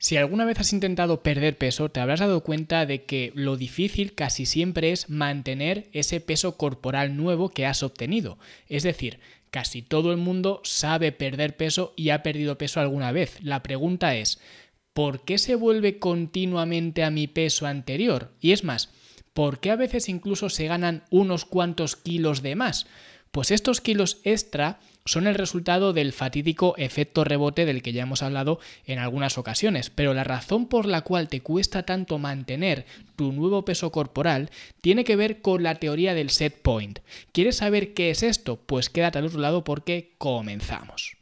Si alguna vez has intentado perder peso, te habrás dado cuenta de que lo difícil casi siempre es mantener ese peso corporal nuevo que has obtenido. Es decir, casi todo el mundo sabe perder peso y ha perdido peso alguna vez. La pregunta es, ¿por qué se vuelve continuamente a mi peso anterior? Y es más, ¿por qué a veces incluso se ganan unos cuantos kilos de más? Pues estos kilos extra son el resultado del fatídico efecto rebote del que ya hemos hablado en algunas ocasiones, pero la razón por la cual te cuesta tanto mantener tu nuevo peso corporal tiene que ver con la teoría del set point. ¿Quieres saber qué es esto? Pues quédate al otro lado porque comenzamos.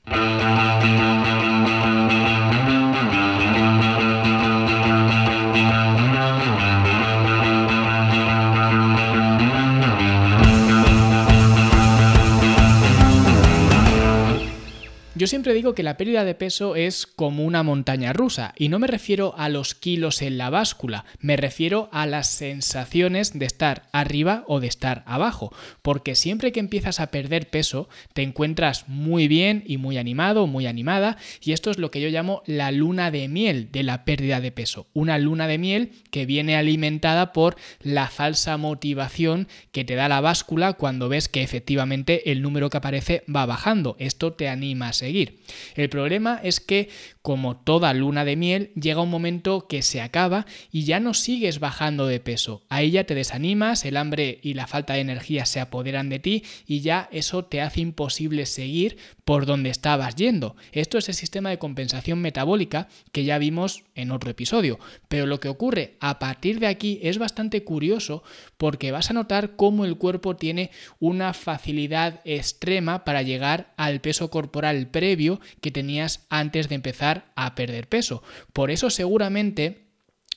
Yo digo que la pérdida de peso es como una montaña rusa y no me refiero a los kilos en la báscula, me refiero a las sensaciones de estar arriba o de estar abajo, porque siempre que empiezas a perder peso te encuentras muy bien y muy animado, muy animada y esto es lo que yo llamo la luna de miel de la pérdida de peso, una luna de miel que viene alimentada por la falsa motivación que te da la báscula cuando ves que efectivamente el número que aparece va bajando, esto te anima a seguir. El problema es que, como toda luna de miel, llega un momento que se acaba y ya no sigues bajando de peso. Ahí ya te desanimas, el hambre y la falta de energía se apoderan de ti y ya eso te hace imposible seguir por donde estabas yendo. Esto es el sistema de compensación metabólica que ya vimos en otro episodio. Pero lo que ocurre a partir de aquí es bastante curioso porque vas a notar cómo el cuerpo tiene una facilidad extrema para llegar al peso corporal previo que tenías antes de empezar a perder peso. Por eso seguramente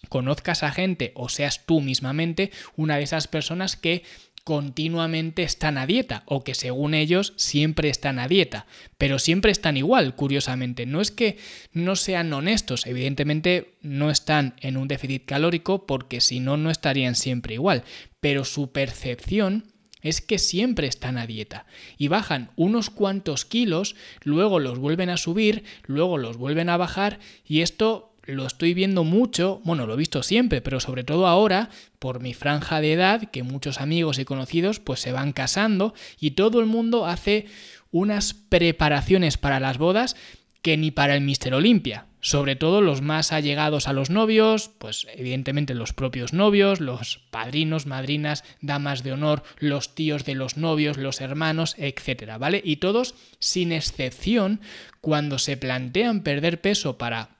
conozcas a gente o seas tú mismamente una de esas personas que continuamente están a dieta o que según ellos siempre están a dieta, pero siempre están igual, curiosamente. No es que no sean honestos, evidentemente no están en un déficit calórico porque si no, no estarían siempre igual, pero su percepción es que siempre están a dieta. Y bajan unos cuantos kilos, luego los vuelven a subir, luego los vuelven a bajar y esto lo estoy viendo mucho, bueno, lo he visto siempre, pero sobre todo ahora, por mi franja de edad, que muchos amigos y conocidos pues se van casando y todo el mundo hace unas preparaciones para las bodas que ni para el Mister Olimpia sobre todo los más allegados a los novios, pues evidentemente los propios novios, los padrinos, madrinas, damas de honor, los tíos de los novios, los hermanos, etcétera, ¿vale? Y todos, sin excepción, cuando se plantean perder peso para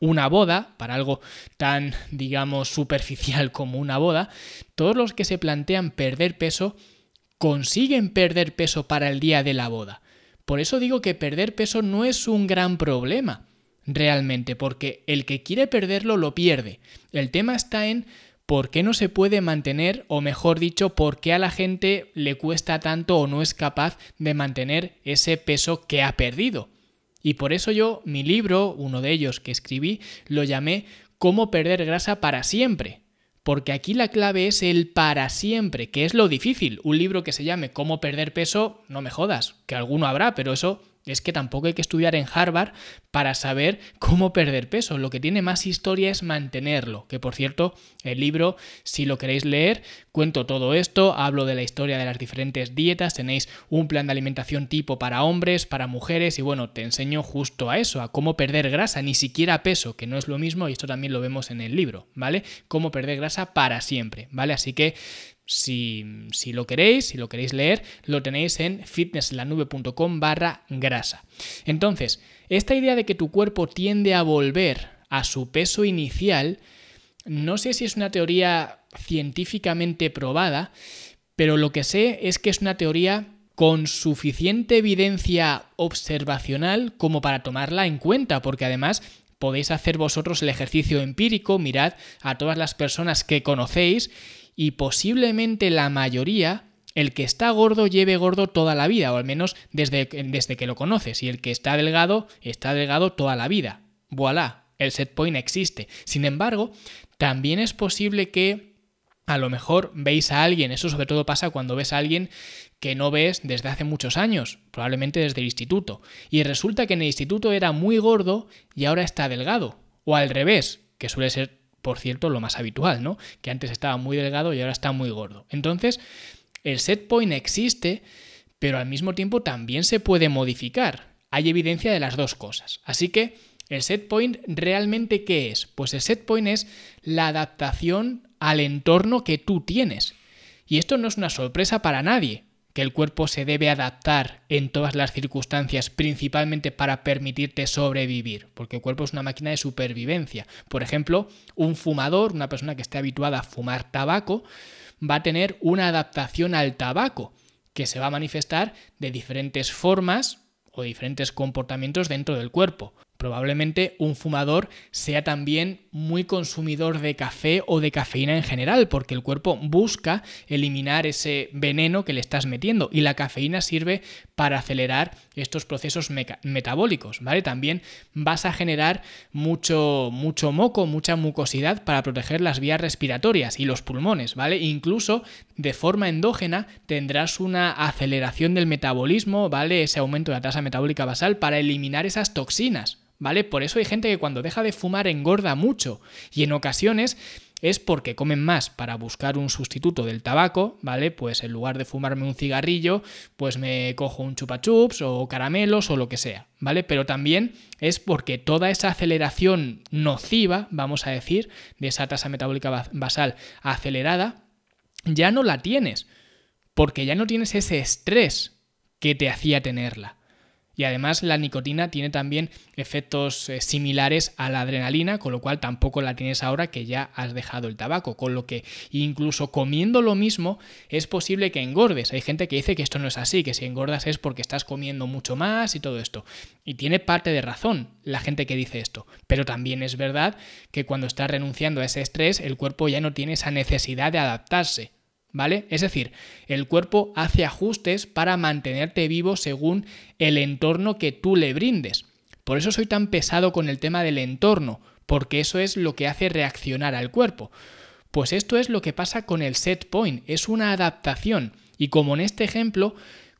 una boda, para algo tan, digamos, superficial como una boda, todos los que se plantean perder peso consiguen perder peso para el día de la boda. Por eso digo que perder peso no es un gran problema realmente, porque el que quiere perderlo lo pierde. El tema está en por qué no se puede mantener, o mejor dicho, por qué a la gente le cuesta tanto o no es capaz de mantener ese peso que ha perdido. Y por eso yo, mi libro, uno de ellos que escribí, lo llamé Cómo perder grasa para siempre. Porque aquí la clave es el para siempre, que es lo difícil. Un libro que se llame Cómo perder peso, no me jodas, que alguno habrá, pero eso es que tampoco hay que estudiar en Harvard para saber cómo perder peso. Lo que tiene más historia es mantenerlo. Que por cierto, el libro, si lo queréis leer, cuento todo esto, hablo de la historia de las diferentes dietas, tenéis un plan de alimentación tipo para hombres, para mujeres y bueno, te enseño justo a eso, a cómo perder grasa, ni siquiera peso, que no es lo mismo y esto también lo vemos en el libro, ¿vale? Cómo perder grasa para siempre, ¿vale? Así que si, lo queréis, si lo queréis leer, lo tenéis en fitnesslanube.com barra grasa. Entonces, esta idea de que tu cuerpo tiende a volver a su peso inicial, no sé si es una teoría científicamente probada, pero lo que sé es que es una teoría con suficiente evidencia observacional como para tomarla en cuenta, porque además podéis hacer vosotros el ejercicio empírico, mirad a todas las personas que conocéis y posiblemente la mayoría, el que está gordo lleve gordo toda la vida, o al menos desde, desde que lo conoces, y el que está delgado está delgado toda la vida. Voilà, el set point existe. Sin embargo, también es posible que a lo mejor veis a alguien, eso sobre todo pasa cuando ves a alguien que no ves desde hace muchos años, probablemente desde el instituto, y resulta que en el instituto era muy gordo y ahora está delgado O al revés, que suele ser, por cierto, lo más habitual, ¿no? Que antes estaba muy delgado y ahora está muy gordo. Entonces, el set point existe, pero al mismo tiempo también se puede modificar. Hay evidencia de las dos cosas. Así que, ¿el set point realmente qué es? Pues el set point es la adaptación al entorno que tú tienes. Y esto no es una sorpresa para nadie, que el cuerpo se debe adaptar en todas las circunstancias, principalmente para permitirte sobrevivir, porque el cuerpo es una máquina de supervivencia. Por ejemplo, un fumador, una persona que esté habituada a fumar tabaco, va a tener una adaptación al tabaco, que se va a manifestar de diferentes formas o diferentes comportamientos dentro del cuerpo. Probablemente un fumador sea también muy consumidor de café o de cafeína en general, porque el cuerpo busca eliminar ese veneno que le estás metiendo y la cafeína sirve para acelerar estos procesos metabólicos, ¿vale? También vas a generar mucho, mucho moco, mucha mucosidad para proteger las vías respiratorias y los pulmones, ¿vale? Incluso de forma endógena tendrás una aceleración del metabolismo, ¿vale? Ese aumento de la tasa metabólica basal para eliminar esas toxinas. ¿Vale? Por eso hay gente que cuando deja de fumar engorda mucho y en ocasiones es porque comen más para buscar un sustituto del tabaco, ¿vale? Pues en lugar de fumarme un cigarrillo, pues me cojo un chupa chups o caramelos o lo que sea, ¿vale? Pero también es porque toda esa aceleración nociva, vamos a decir, de esa tasa metabólica basal acelerada, ya no la tienes, porque ya no tienes ese estrés que te hacía tenerla. Y además la nicotina tiene también efectos eh, similares a la adrenalina, con lo cual tampoco la tienes ahora que ya has dejado el tabaco. Con lo que incluso comiendo lo mismo es posible que engordes. Hay gente que dice que esto no es así, que si engordas es porque estás comiendo mucho más y todo esto. Y tiene parte de razón la gente que dice esto. Pero también es verdad que cuando estás renunciando a ese estrés, el cuerpo ya no tiene esa necesidad de adaptarse. ¿Vale? Es decir, el cuerpo hace ajustes para mantenerte vivo según el entorno que tú le brindes. Por eso soy tan pesado con el tema del entorno, porque eso es lo que hace reaccionar al cuerpo. Pues esto es lo que pasa con el set point, es una adaptación. Y como en este ejemplo,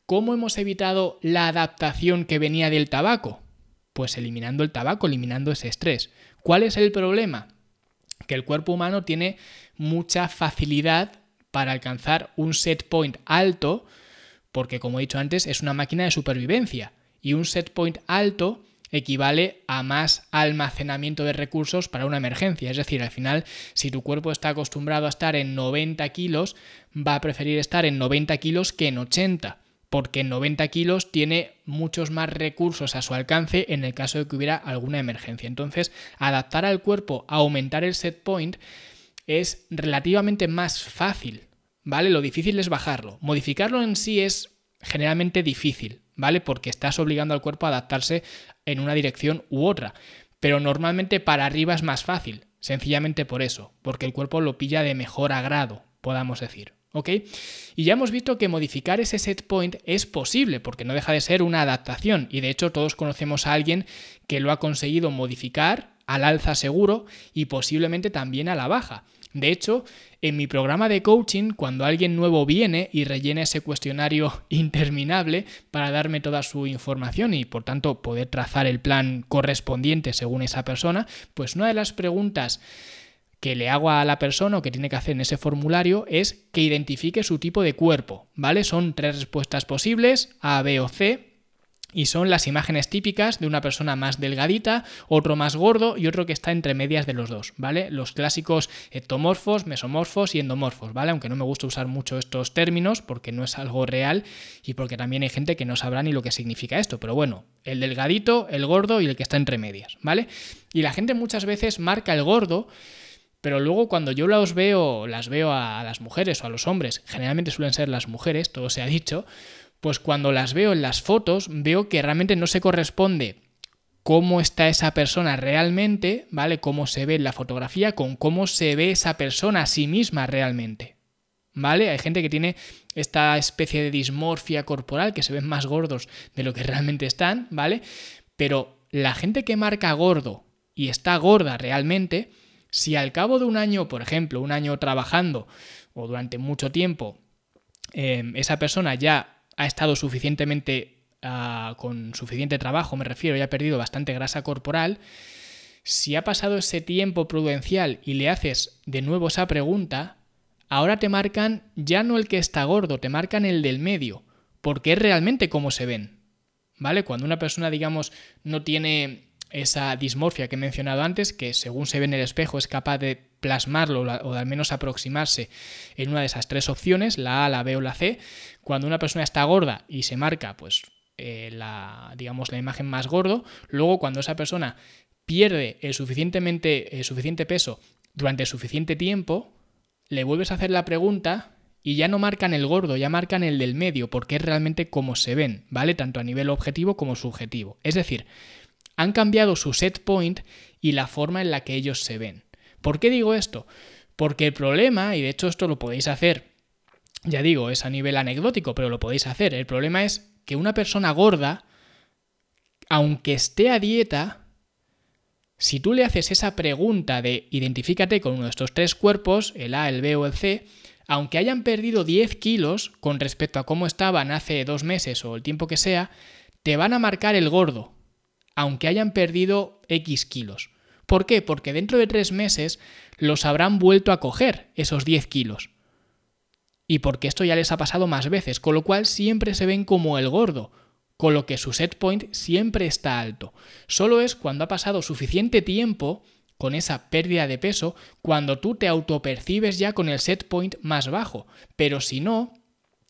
¿cómo hemos evitado la adaptación que venía del tabaco? Pues eliminando el tabaco, eliminando ese estrés. ¿Cuál es el problema? Que el cuerpo humano tiene mucha facilidad para alcanzar un set point alto, porque como he dicho antes, es una máquina de supervivencia. Y un set point alto equivale a más almacenamiento de recursos para una emergencia. Es decir, al final, si tu cuerpo está acostumbrado a estar en 90 kilos, va a preferir estar en 90 kilos que en 80 porque en 90 kilos tiene muchos más recursos a su alcance en el caso de que hubiera alguna emergencia. Entonces, adaptar al cuerpo aumentar el set point es relativamente más fácil ¿vale? Lo difícil es bajarlo. Modificarlo en sí es generalmente difícil, ¿vale? Porque estás obligando al cuerpo a adaptarse en una dirección u otra. Pero normalmente para arriba es más fácil, sencillamente por eso, porque el cuerpo lo pilla de mejor agrado, podamos decir. ¿Ok? Y ya hemos visto que modificar ese set point es posible, porque no deja de ser una adaptación, y de hecho todos conocemos a alguien que lo ha conseguido modificar al alza seguro y posiblemente también a la baja. De hecho, en mi programa de coaching, cuando alguien nuevo viene y rellena ese cuestionario interminable para darme toda su información y por tanto poder trazar el plan correspondiente según esa persona, pues una de las preguntas que le hago a la persona o que tiene que hacer en ese formulario es que identifique su tipo de cuerpo, ¿vale? Son tres respuestas posibles, A, B o C, y son las imágenes típicas de una persona más delgadita, otro más gordo y otro que está entre medias de los dos, ¿vale? Los clásicos ectomorfos, mesomorfos y endomorfos, ¿vale? Aunque no me gusta usar mucho estos términos porque no es algo real y porque también hay gente que no sabrá ni lo que significa esto, pero bueno, el delgadito, el gordo y el que está entre medias, ¿vale? Y la gente muchas veces marca el gordo pero luego cuando yo los veo, las veo a las mujeres o a los hombres, generalmente suelen ser las mujeres, todo se ha dicho, pues cuando las veo en las fotos veo que realmente no se corresponde cómo está esa persona realmente, ¿vale? Cómo se ve en la fotografía con cómo se ve esa persona a sí misma realmente. ¿Vale? Hay gente que tiene esta especie de dismorfia corporal, que se ven más gordos de lo que realmente están, ¿vale? Pero la gente que marca gordo y está gorda realmente, si al cabo de un año, por ejemplo, un año trabajando o durante mucho tiempo, eh, esa persona ya ha estado suficientemente ah, con suficiente trabajo, me refiero, y ha perdido bastante grasa corporal, si ha pasado ese tiempo prudencial y le haces de nuevo esa pregunta, ahora te marcan ya no el que está gordo, te marcan el del medio, porque es realmente como se ven. ¿Vale? Cuando una persona, digamos, no tiene esa dismorfia que he mencionado antes, que según se ve en el espejo es capaz de plasmarlo o al menos aproximarse en una de esas tres opciones, la A, la B o la C, cuando una persona está gorda y se marca pues eh, la, digamos, la imagen más gordo, luego cuando esa persona pierde el suficientemente, el suficiente peso durante suficiente tiempo, le vuelves a hacer la pregunta y ya no marcan el gordo, ya marcan el del medio, porque es realmente como se ven, ¿vale? Tanto a nivel objetivo como subjetivo. Es decir, han cambiado su set point y la forma en la que ellos se ven. ¿Por qué digo esto? Porque el problema, y de hecho esto lo podéis hacer, ya digo, es a nivel anecdótico, pero lo podéis hacer, el problema es que una persona gorda, aunque esté a dieta, si tú le haces esa pregunta de identifícate con uno de estos tres cuerpos, el A, el B o el C, aunque hayan perdido 10 kilos con respecto a cómo estaban hace dos meses o el tiempo que sea, te van a marcar el gordo, aunque hayan perdido X kilos. ¿Por qué? Porque dentro de tres meses los habrán vuelto a coger esos 10 kilos. Y porque esto ya les ha pasado más veces, con lo cual siempre se ven como el gordo, con lo que su set point siempre está alto. Solo es cuando ha pasado suficiente tiempo con esa pérdida de peso, cuando tú te autopercibes ya con el set point más bajo. Pero si no,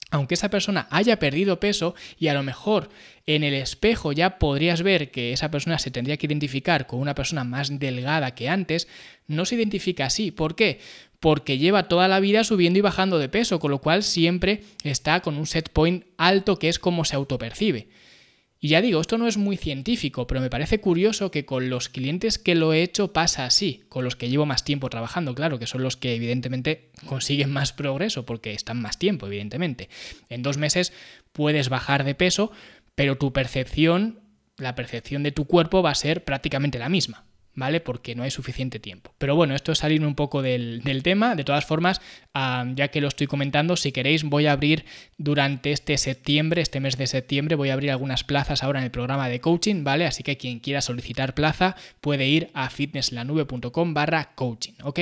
aunque esa persona haya perdido peso y a lo mejor en el espejo ya podrías ver que esa persona se tendría que identificar con una persona más delgada que antes, no se identifica así. ¿Por qué? Porque lleva toda la vida subiendo y bajando de peso, con lo cual siempre está con un set point alto que es como se autopercibe. Y ya digo, esto no es muy científico, pero me parece curioso que con los clientes que lo he hecho pasa así, con los que llevo más tiempo trabajando, claro, que son los que evidentemente consiguen más progreso porque están más tiempo, evidentemente. En dos meses puedes bajar de peso, pero tu percepción, la percepción de tu cuerpo va a ser prácticamente la misma. ¿Vale? Porque no hay suficiente tiempo. Pero bueno, esto es salir un poco del, tema. De todas formas, ya que lo estoy comentando, si queréis voy a abrir durante este septiembre, este mes de septiembre, voy a abrir algunas plazas ahora en el programa de coaching, ¿vale? Así que quien quiera solicitar plaza puede ir a fitnesslanube.com barra coaching, ¿ok?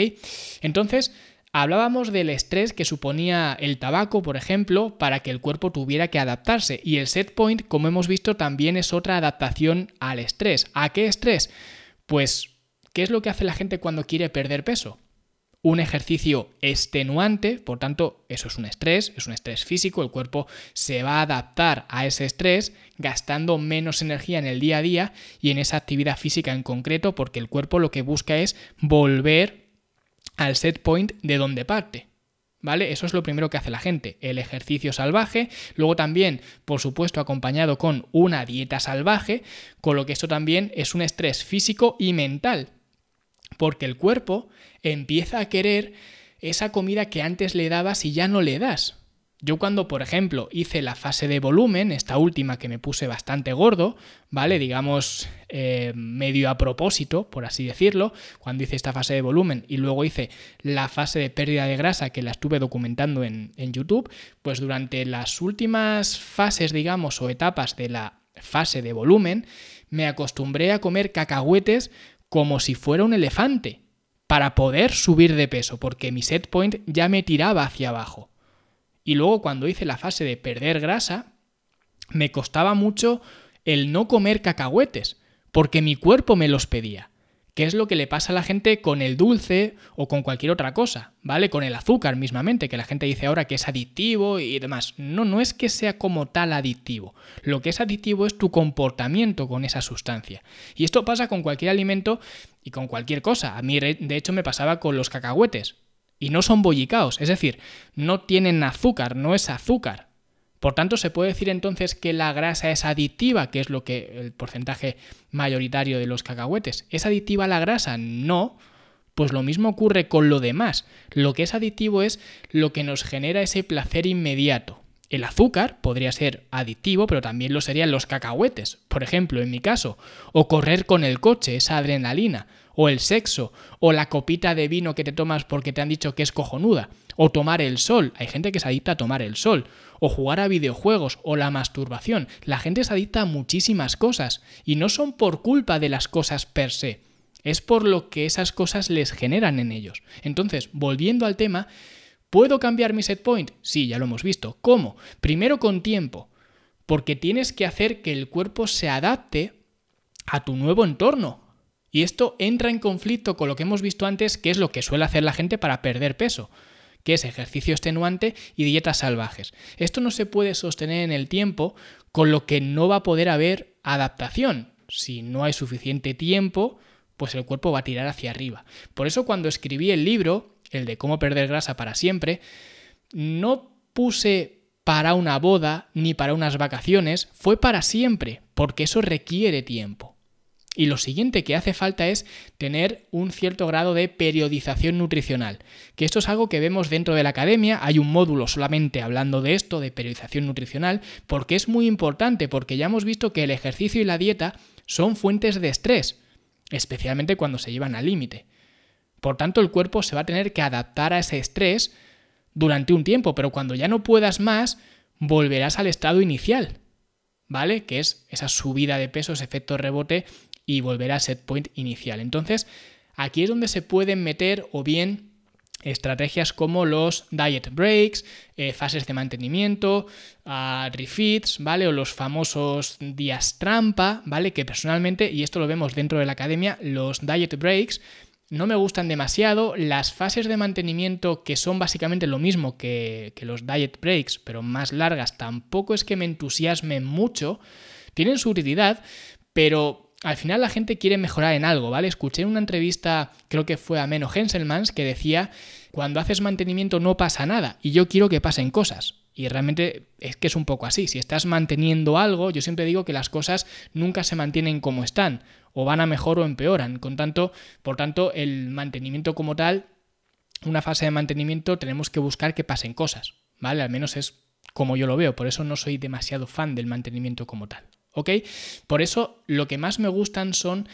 Entonces... Hablábamos del estrés que suponía el tabaco, por ejemplo, para que el cuerpo tuviera que adaptarse. Y el set point, como hemos visto, también es otra adaptación al estrés. ¿A qué estrés? Pues, ¿qué es lo que hace la gente cuando quiere perder peso? Un ejercicio extenuante, por tanto, eso es un estrés, es un estrés físico, el cuerpo se va a adaptar a ese estrés gastando menos energía en el día a día y en esa actividad física en concreto, porque el cuerpo lo que busca es volver al set point de donde parte. ¿Vale? Eso es lo primero que hace la gente, el ejercicio salvaje, luego también, por supuesto, acompañado con una dieta salvaje, con lo que esto también es un estrés físico y mental, porque el cuerpo empieza a querer esa comida que antes le dabas y ya no le das. Yo cuando, por ejemplo, hice la fase de volumen, esta última que me puse bastante gordo, ¿vale? Digamos, eh, medio a propósito, por así decirlo, cuando hice esta fase de volumen y luego hice la fase de pérdida de grasa que la estuve documentando en, en YouTube, pues durante las últimas fases, digamos, o etapas de la fase de volumen, me acostumbré a comer cacahuetes como si fuera un elefante, para poder subir de peso, porque mi set point ya me tiraba hacia abajo. Y luego cuando hice la fase de perder grasa, me costaba mucho el no comer cacahuetes, porque mi cuerpo me los pedía. ¿Qué es lo que le pasa a la gente con el dulce o con cualquier otra cosa? ¿Vale? Con el azúcar mismamente, que la gente dice ahora que es adictivo y demás. No, no es que sea como tal adictivo. Lo que es adictivo es tu comportamiento con esa sustancia. Y esto pasa con cualquier alimento y con cualquier cosa. A mí, de hecho, me pasaba con los cacahuetes y no son bollicaos, es decir, no tienen azúcar, no es azúcar. Por tanto, se puede decir entonces que la grasa es adictiva, que es lo que el porcentaje mayoritario de los cacahuetes. ¿Es adictiva la grasa? No. Pues lo mismo ocurre con lo demás. Lo que es adictivo es lo que nos genera ese placer inmediato. El azúcar podría ser adictivo, pero también lo serían los cacahuetes, por ejemplo, en mi caso, o correr con el coche, esa adrenalina, o el sexo, o la copita de vino que te tomas porque te han dicho que es cojonuda, o tomar el sol, hay gente que se adicta a tomar el sol, o jugar a videojuegos, o la masturbación, la gente se adicta a muchísimas cosas, y no son por culpa de las cosas per se, es por lo que esas cosas les generan en ellos. Entonces, volviendo al tema, ¿puedo cambiar mi set point? Sí, ya lo hemos visto. ¿Cómo? Primero con tiempo, porque tienes que hacer que el cuerpo se adapte a tu nuevo entorno. Y esto entra en conflicto con lo que hemos visto antes, que es lo que suele hacer la gente para perder peso que es ejercicio extenuante y dietas salvajes. Esto no se puede sostener en el tiempo, con lo que no va a poder haber adaptación. Si no hay suficiente tiempo, pues el cuerpo va a tirar hacia arriba. Por eso cuando escribí el libro, el de cómo perder grasa para siempre, no puse para una boda ni para unas vacaciones, fue para siempre, porque eso requiere tiempo. Y lo siguiente que hace falta es tener un cierto grado de periodización nutricional, que esto es algo que vemos dentro de la academia, hay un módulo solamente hablando de esto, de periodización nutricional, porque es muy importante, porque ya hemos visto que el ejercicio y la dieta son fuentes de estrés, especialmente cuando se llevan al límite. Por tanto, el cuerpo se va a tener que adaptar a ese estrés durante un tiempo, pero cuando ya no puedas más, volverás al estado inicial, ¿vale? Que es esa subida de peso, ese efecto rebote y volver a set point inicial. Entonces, aquí es donde se pueden meter o bien estrategias como los diet breaks, eh, fases de mantenimiento, uh, refits, ¿vale? O los famosos días trampa, ¿vale? Que personalmente, y esto lo vemos dentro de la academia, los diet breaks no me gustan demasiado. Las fases de mantenimiento, que son básicamente lo mismo que, que los diet breaks, pero más largas, tampoco es que me entusiasmen mucho. Tienen su utilidad, pero al final la gente quiere mejorar en algo, ¿vale? Escuché en una entrevista, creo que fue a Meno Henselmans, que decía, cuando haces mantenimiento no pasa nada y yo quiero que pasen cosas. Y realmente es que es un poco así. Si estás manteniendo algo, yo siempre digo que las cosas nunca se mantienen como están, o van a mejor o empeoran. Con tanto, por tanto, el mantenimiento como tal, una fase de mantenimiento, tenemos que buscar que pasen cosas, ¿vale? Al menos es como yo lo veo. Por eso no soy demasiado fan del mantenimiento como tal. ¿Ok? Por eso lo que más me gustan son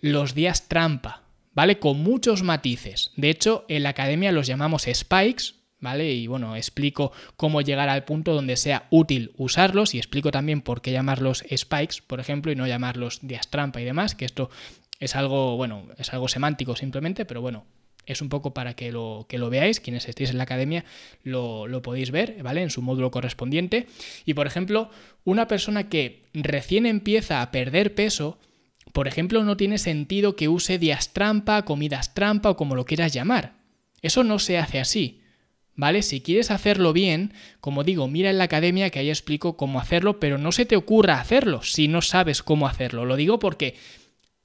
los días trampa, ¿vale? Con muchos matices. De hecho, en la academia los llamamos spikes, ¿vale? Y bueno, explico cómo llegar al punto donde sea útil usarlos y explico también por qué llamarlos spikes, por ejemplo, y no llamarlos días trampa y demás, que esto es algo, bueno, es algo semántico simplemente, pero bueno, es un poco para que lo, que lo veáis, quienes estéis en la academia lo, lo podéis ver, ¿vale? En su módulo correspondiente. Y por ejemplo, una persona que recién empieza a perder peso, por ejemplo, no tiene sentido que use días trampa, comidas trampa o como lo quieras llamar. Eso no se hace así. ¿Vale? Si quieres hacerlo bien, como digo, mira en la academia que ahí explico cómo hacerlo, pero no se te ocurra hacerlo si no sabes cómo hacerlo. Lo digo porque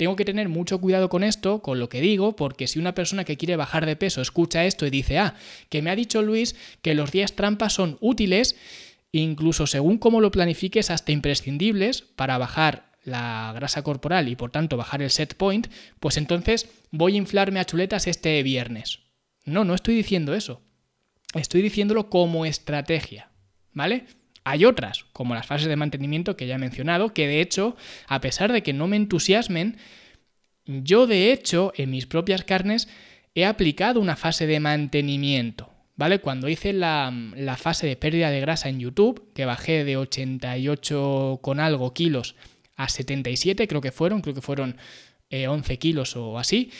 tengo que tener mucho cuidado con esto, con lo que digo, porque si una persona que quiere bajar de peso escucha esto y dice, ah, que me ha dicho Luis que los días trampa son útiles, incluso según cómo lo planifiques, hasta imprescindibles para bajar la grasa corporal y por tanto bajar el set point, pues entonces voy a inflarme a chuletas este viernes. No, no estoy diciendo eso. Estoy diciéndolo como estrategia, ¿vale? Hay otras, como las fases de mantenimiento que ya he mencionado, que de hecho, a pesar de que no me entusiasmen, yo de hecho en mis propias carnes he aplicado una fase de mantenimiento. ¿Vale? Cuando hice la, fase de pérdida de grasa en YouTube, que bajé de 88 con algo kilos a 77, creo que fueron, creo que fueron 11 eh, kilos o así,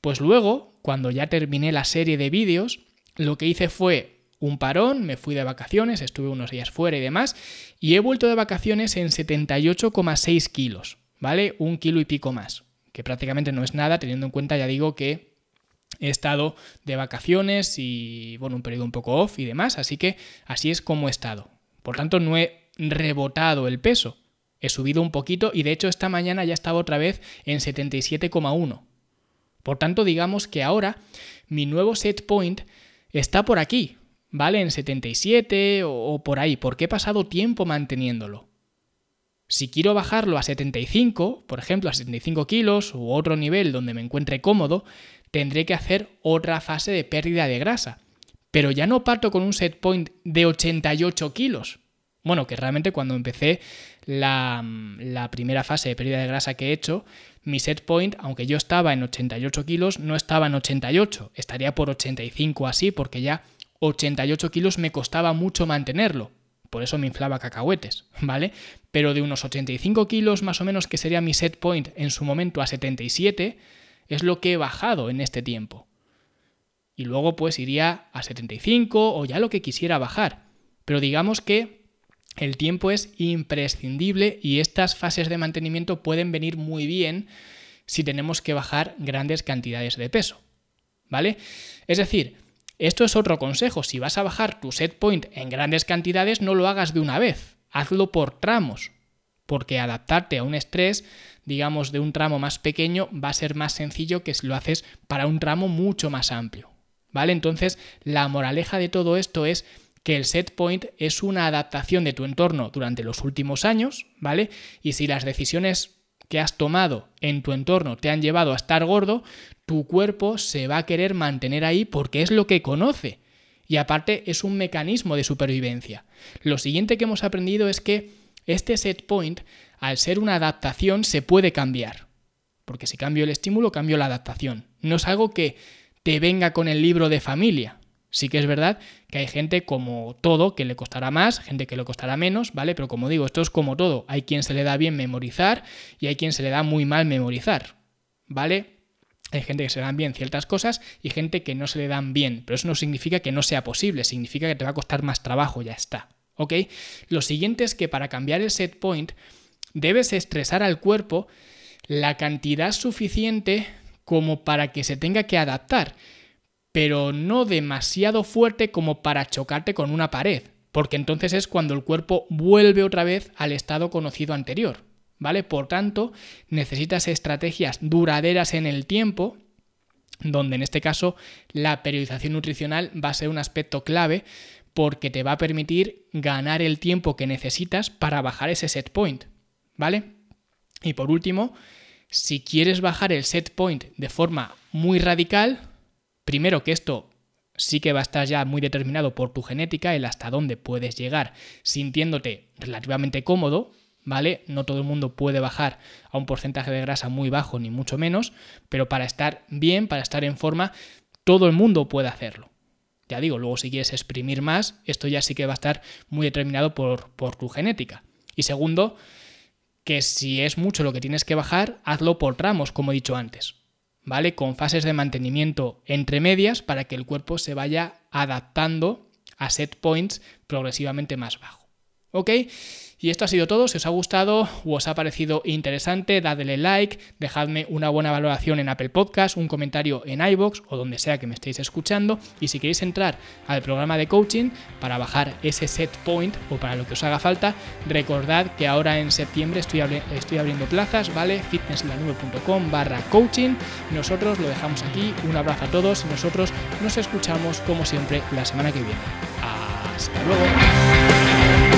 pues luego, cuando ya terminé la serie de vídeos, lo que hice fue un parón, me fui de vacaciones, estuve unos días fuera y demás, y he vuelto de vacaciones en 78,6 kilos, ¿vale? Un kilo y pico más, que prácticamente no es nada, teniendo en cuenta, ya digo, que he estado de vacaciones y, bueno, un periodo un poco off y demás, así que así es como he estado. Por tanto, no he rebotado el peso, he subido un poquito y de hecho esta mañana ya estaba otra vez en 77,1. Por tanto, digamos que ahora mi nuevo set point está por aquí, ¿vale? En 77 o, por ahí, porque he pasado tiempo manteniéndolo. Si quiero bajarlo a 75, por ejemplo, a 75 kilos u otro nivel donde me encuentre cómodo, tendré que hacer otra fase de pérdida de grasa. Pero ya no parto con un set point de 88 kilos. Bueno, que realmente cuando empecé la, la, primera fase de pérdida de grasa que he hecho, mi set point, aunque yo estaba en 88 kilos, no estaba en 88, estaría por 85 así, porque ya 88 kilos me costaba mucho mantenerlo. Por eso me inflaba cacahuetes, ¿vale? Pero de unos 85 kilos más o menos, que sería mi set point en su momento a 77, es lo que he bajado en este tiempo. Y luego pues iría a 75 o ya lo que quisiera bajar. Pero digamos que el tiempo es imprescindible y estas fases de mantenimiento pueden venir muy bien si tenemos que bajar grandes cantidades de peso. ¿Vale? Es decir, esto es otro consejo. Si vas a bajar tu set point en grandes cantidades, no lo hagas de una vez. Hazlo por tramos. Porque adaptarte a un estrés, digamos, de un tramo más pequeño va a ser más sencillo que si lo haces para un tramo mucho más amplio. ¿Vale? Entonces, la moraleja de todo esto es que el set point es una adaptación de tu entorno durante los últimos años, ¿vale? Y si las decisiones que has tomado en tu entorno te han llevado a estar gordo, tu cuerpo se va a querer mantener ahí porque es lo que conoce. Y aparte es un mecanismo de supervivencia. Lo siguiente que hemos aprendido es que este set point, al ser una adaptación, se puede cambiar. Porque si cambio el estímulo, cambio la adaptación. No es algo que te venga con el libro de familia. Sí que es verdad que hay gente como todo que le costará más, gente que le costará menos, ¿vale? Pero como digo, esto es como todo. Hay quien se le da bien memorizar y hay quien se le da muy mal memorizar, ¿vale? Hay gente que se le dan bien ciertas cosas y gente que no se le dan bien, pero eso no significa que no sea posible, significa que te va a costar más trabajo, ya está, ¿ok? Lo siguiente es que para cambiar el set point debes estresar al cuerpo la cantidad suficiente como para que se tenga que adaptar pero no demasiado fuerte como para chocarte con una pared, porque entonces es cuando el cuerpo vuelve otra vez al estado conocido anterior, ¿vale? Por tanto, necesitas estrategias duraderas en el tiempo, donde en este caso la periodización nutricional va a ser un aspecto clave porque te va a permitir ganar el tiempo que necesitas para bajar ese set point, ¿vale? Y por último, si quieres bajar el set point de forma muy radical, Primero que esto sí que va a estar ya muy determinado por tu genética, el hasta dónde puedes llegar sintiéndote relativamente cómodo, ¿vale? No todo el mundo puede bajar a un porcentaje de grasa muy bajo, ni mucho menos, pero para estar bien, para estar en forma, todo el mundo puede hacerlo. Ya digo, luego si quieres exprimir más, esto ya sí que va a estar muy determinado por, por tu genética. Y segundo, que si es mucho lo que tienes que bajar, hazlo por tramos, como he dicho antes. ¿Vale? Con fases de mantenimiento entre medias para que el cuerpo se vaya adaptando a set points progresivamente más bajo. ¿Ok? Y esto ha sido todo. Si os ha gustado o os ha parecido interesante, dadle like, dejadme una buena valoración en Apple Podcast, un comentario en iBox o donde sea que me estéis escuchando. Y si queréis entrar al programa de coaching para bajar ese set point o para lo que os haga falta, recordad que ahora en septiembre estoy, abriendo plazas, ¿vale? fitnesslanube.com barra coaching. Nosotros lo dejamos aquí. Un abrazo a todos y nosotros nos escuchamos como siempre la semana que viene. Hasta luego.